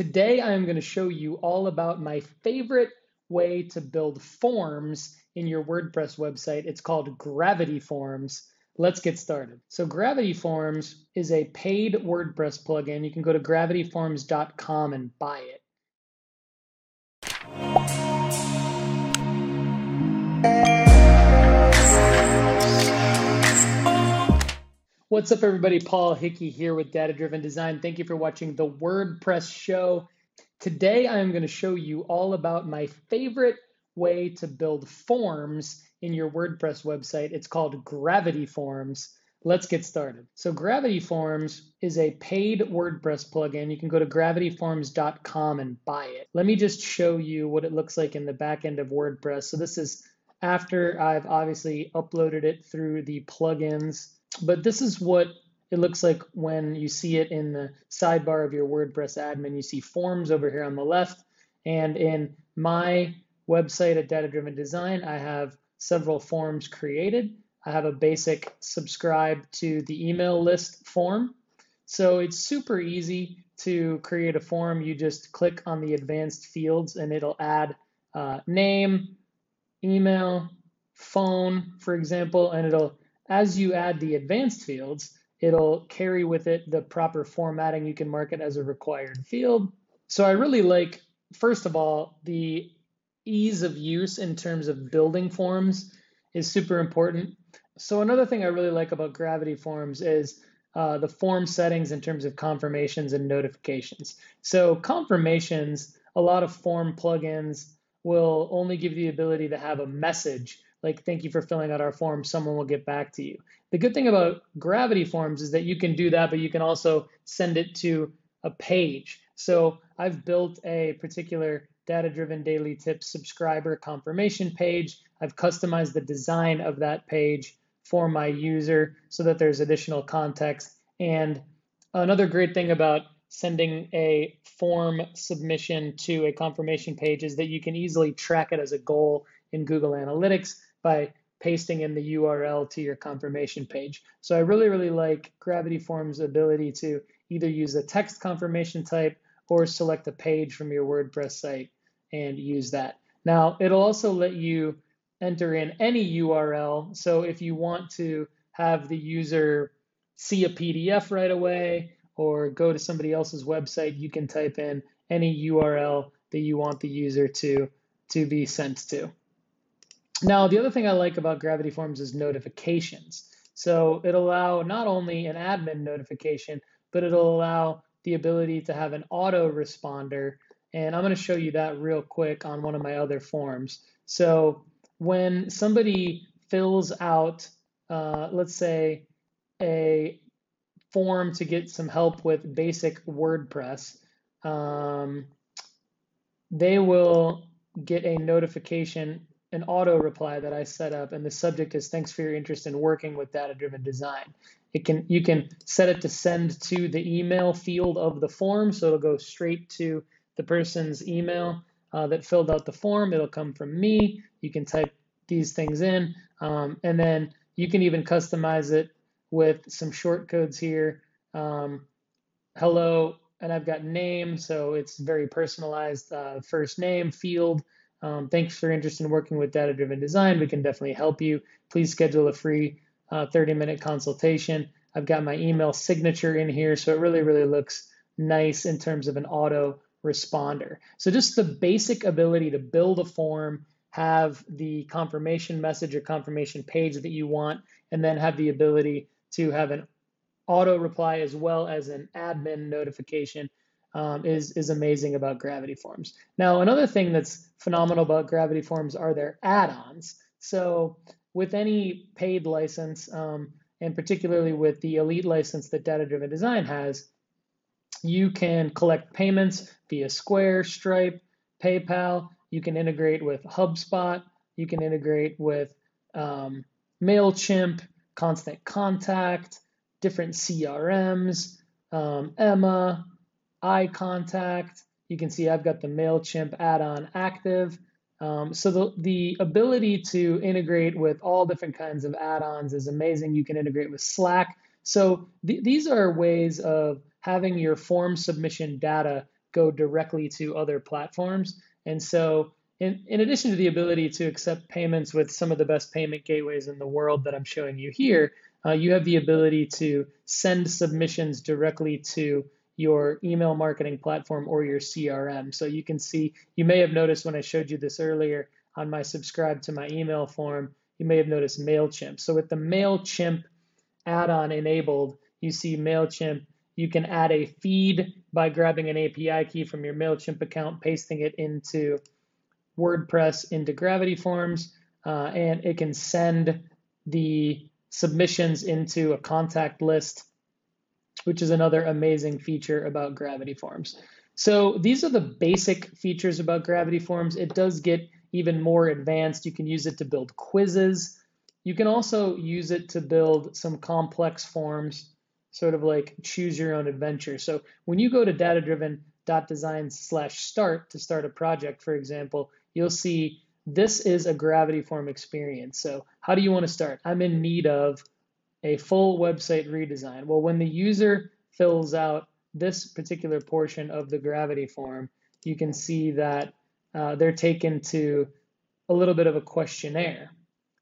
Today, I am going to show you all about my favorite way to build forms in your WordPress website. It's called Gravity Forms. Let's get started. So Gravity Forms is a paid WordPress plugin. You can go to gravityforms.com and buy it. What's up, everybody? Paul Hickey here with Data Driven Design. Thank you for watching the WordPress show. Today, I am going to show you all about my favorite way to build forms in your WordPress website. It's called Gravity Forms. Let's get started. So, Gravity Forms is a paid WordPress plugin. You can go to gravityforms.com and buy it. Let me just show you what it looks like in the back end of WordPress. So, this is after I've obviously uploaded it through the plugins but this is what it looks like when you see it in the sidebar of your WordPress admin. You see forms over here on the left. And in my website at Data Driven Design, I have several forms created. I have a basic subscribe to the email list form. So it's super easy to create a form. You just click on the advanced fields and it'll add uh, name, email, phone, for example, and it'll as you add the advanced fields, it'll carry with it the proper formatting. You can mark it as a required field. So I really like, first of all, the ease of use in terms of building forms is super important. So another thing I really like about Gravity Forms is uh, the form settings in terms of confirmations and notifications. So confirmations, a lot of form plugins will only give you the ability to have a message like thank you for filling out our form. Someone will get back to you. The good thing about gravity forms is that you can do that but you can also send it to a page. So i've built a particular data driven daily tips subscriber confirmation page. I've customized the design of that page for my user so that there's additional context. And another great thing about sending a form submission to a confirmation page is that you can easily track it as a goal in Google Analytics by pasting in the URL to your confirmation page. So I really, really like Gravity Form's ability to either use a text confirmation type or select a page from your WordPress site and use that. Now, it'll also let you enter in any URL. So if you want to have the user see a PDF right away or go to somebody else's website, you can type in any URL that you want the user to, to be sent to. Now, the other thing I like about Gravity Forms is notifications. So it'll allow not only an admin notification, but it'll allow the ability to have an auto responder. And I'm going to show you that real quick on one of my other forms. So when somebody fills out, uh, let's say, a form to get some help with basic WordPress, um, they will get a notification an auto reply that I set up, and the subject is "Thanks for your interest in working with data-driven design." It can you can set it to send to the email field of the form, so it'll go straight to the person's email uh, that filled out the form. It'll come from me. You can type these things in, um, and then you can even customize it with some short codes here. Um, hello, and I've got name, so it's very personalized. Uh, first name field. Um, thanks for interest in working with data driven design. We can definitely help you. Please schedule a free uh, 30 minute consultation. I've got my email signature in here, so it really, really looks nice in terms of an auto responder. So, just the basic ability to build a form, have the confirmation message or confirmation page that you want, and then have the ability to have an auto reply as well as an admin notification um, is is amazing about Gravity Forms. Now, another thing that's phenomenal about Gravity Forms are their add-ons. So, with any paid license, um, and particularly with the Elite license that Data Driven Design has, you can collect payments via Square, Stripe, PayPal. You can integrate with HubSpot. You can integrate with um, Mailchimp, Constant Contact, different CRMs, um, Emma, iContact. You can see I've got the MailChimp add-on active. Um, so the, the ability to integrate with all different kinds of add-ons is amazing. You can integrate with Slack. So th these are ways of having your form submission data go directly to other platforms. And so, in, in addition to the ability to accept payments with some of the best payment gateways in the world that I'm showing you here, uh, you have the ability to send submissions directly to your email marketing platform or your CRM. So you can see, you may have noticed when I showed you this earlier on my subscribe to my email form, you may have noticed MailChimp. So with the MailChimp add-on enabled, you see MailChimp. You can add a feed by grabbing an API key from your MailChimp account, pasting it into WordPress into Gravity Forms, uh, and it can send the submissions into a contact list, which is another amazing feature about Gravity Forms. So these are the basic features about Gravity Forms. It does get even more advanced. You can use it to build quizzes. You can also use it to build some complex forms, sort of like choose your own adventure. So when you go to data-driven.design slash start to start a project, for example, you'll see this is a gravity form experience. So how do you want to start? I'm in need of a full website redesign. Well, when the user fills out this particular portion of the gravity form, you can see that uh, they're taken to a little bit of a questionnaire.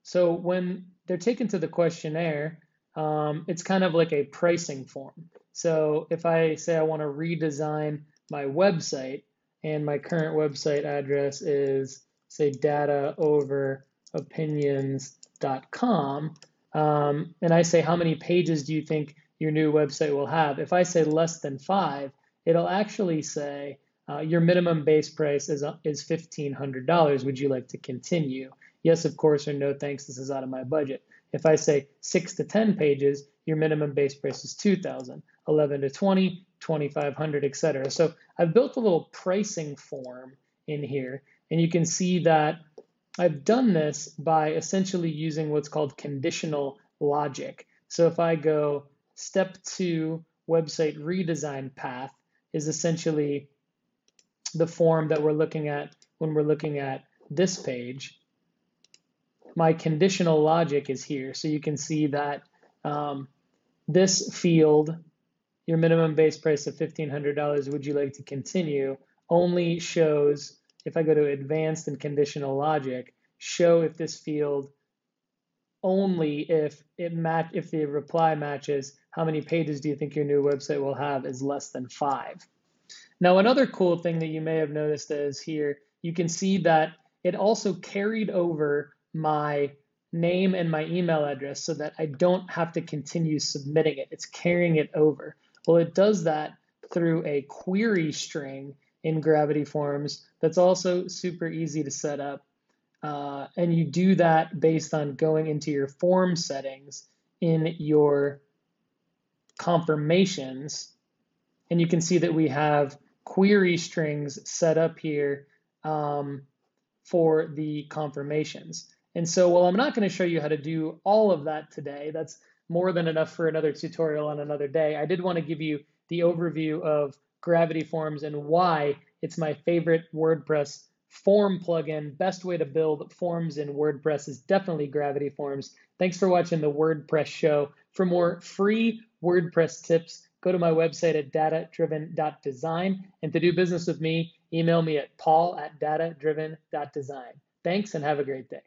So when they're taken to the questionnaire, um, it's kind of like a pricing form. So if I say I want to redesign my website and my current website address is say data over opinions.com, um, and I say how many pages do you think your new website will have? If I say less than five, it'll actually say uh, your minimum base price is, uh, is $1,500. Would you like to continue? Yes, of course, or no thanks, this is out of my budget. If I say six to 10 pages, your minimum base price is 2000 11 to 20, 2500, etc. So I've built a little pricing form in here, and you can see that I've done this by essentially using what's called conditional logic. So if I go step two, website redesign path is essentially the form that we're looking at when we're looking at this page my conditional logic is here. So you can see that um, this field, your minimum base price of $1,500, would you like to continue, only shows, if I go to advanced and conditional logic, show if this field only if it match if the reply matches how many pages do you think your new website will have is less than five. Now another cool thing that you may have noticed is here you can see that it also carried over my name and my email address so that I don't have to continue submitting it. It's carrying it over. Well, it does that through a query string in Gravity Forms that's also super easy to set up. Uh, and you do that based on going into your form settings in your confirmations. And you can see that we have query strings set up here um, for the confirmations. And so while I'm not going to show you how to do all of that today, that's more than enough for another tutorial on another day. I did want to give you the overview of Gravity Forms and why it's my favorite WordPress form plugin. Best way to build forms in WordPress is definitely Gravity Forms. Thanks for watching the WordPress show. For more free WordPress tips, go to my website at datadriven.design. And to do business with me, email me at paul at datadriven.design. Thanks and have a great day.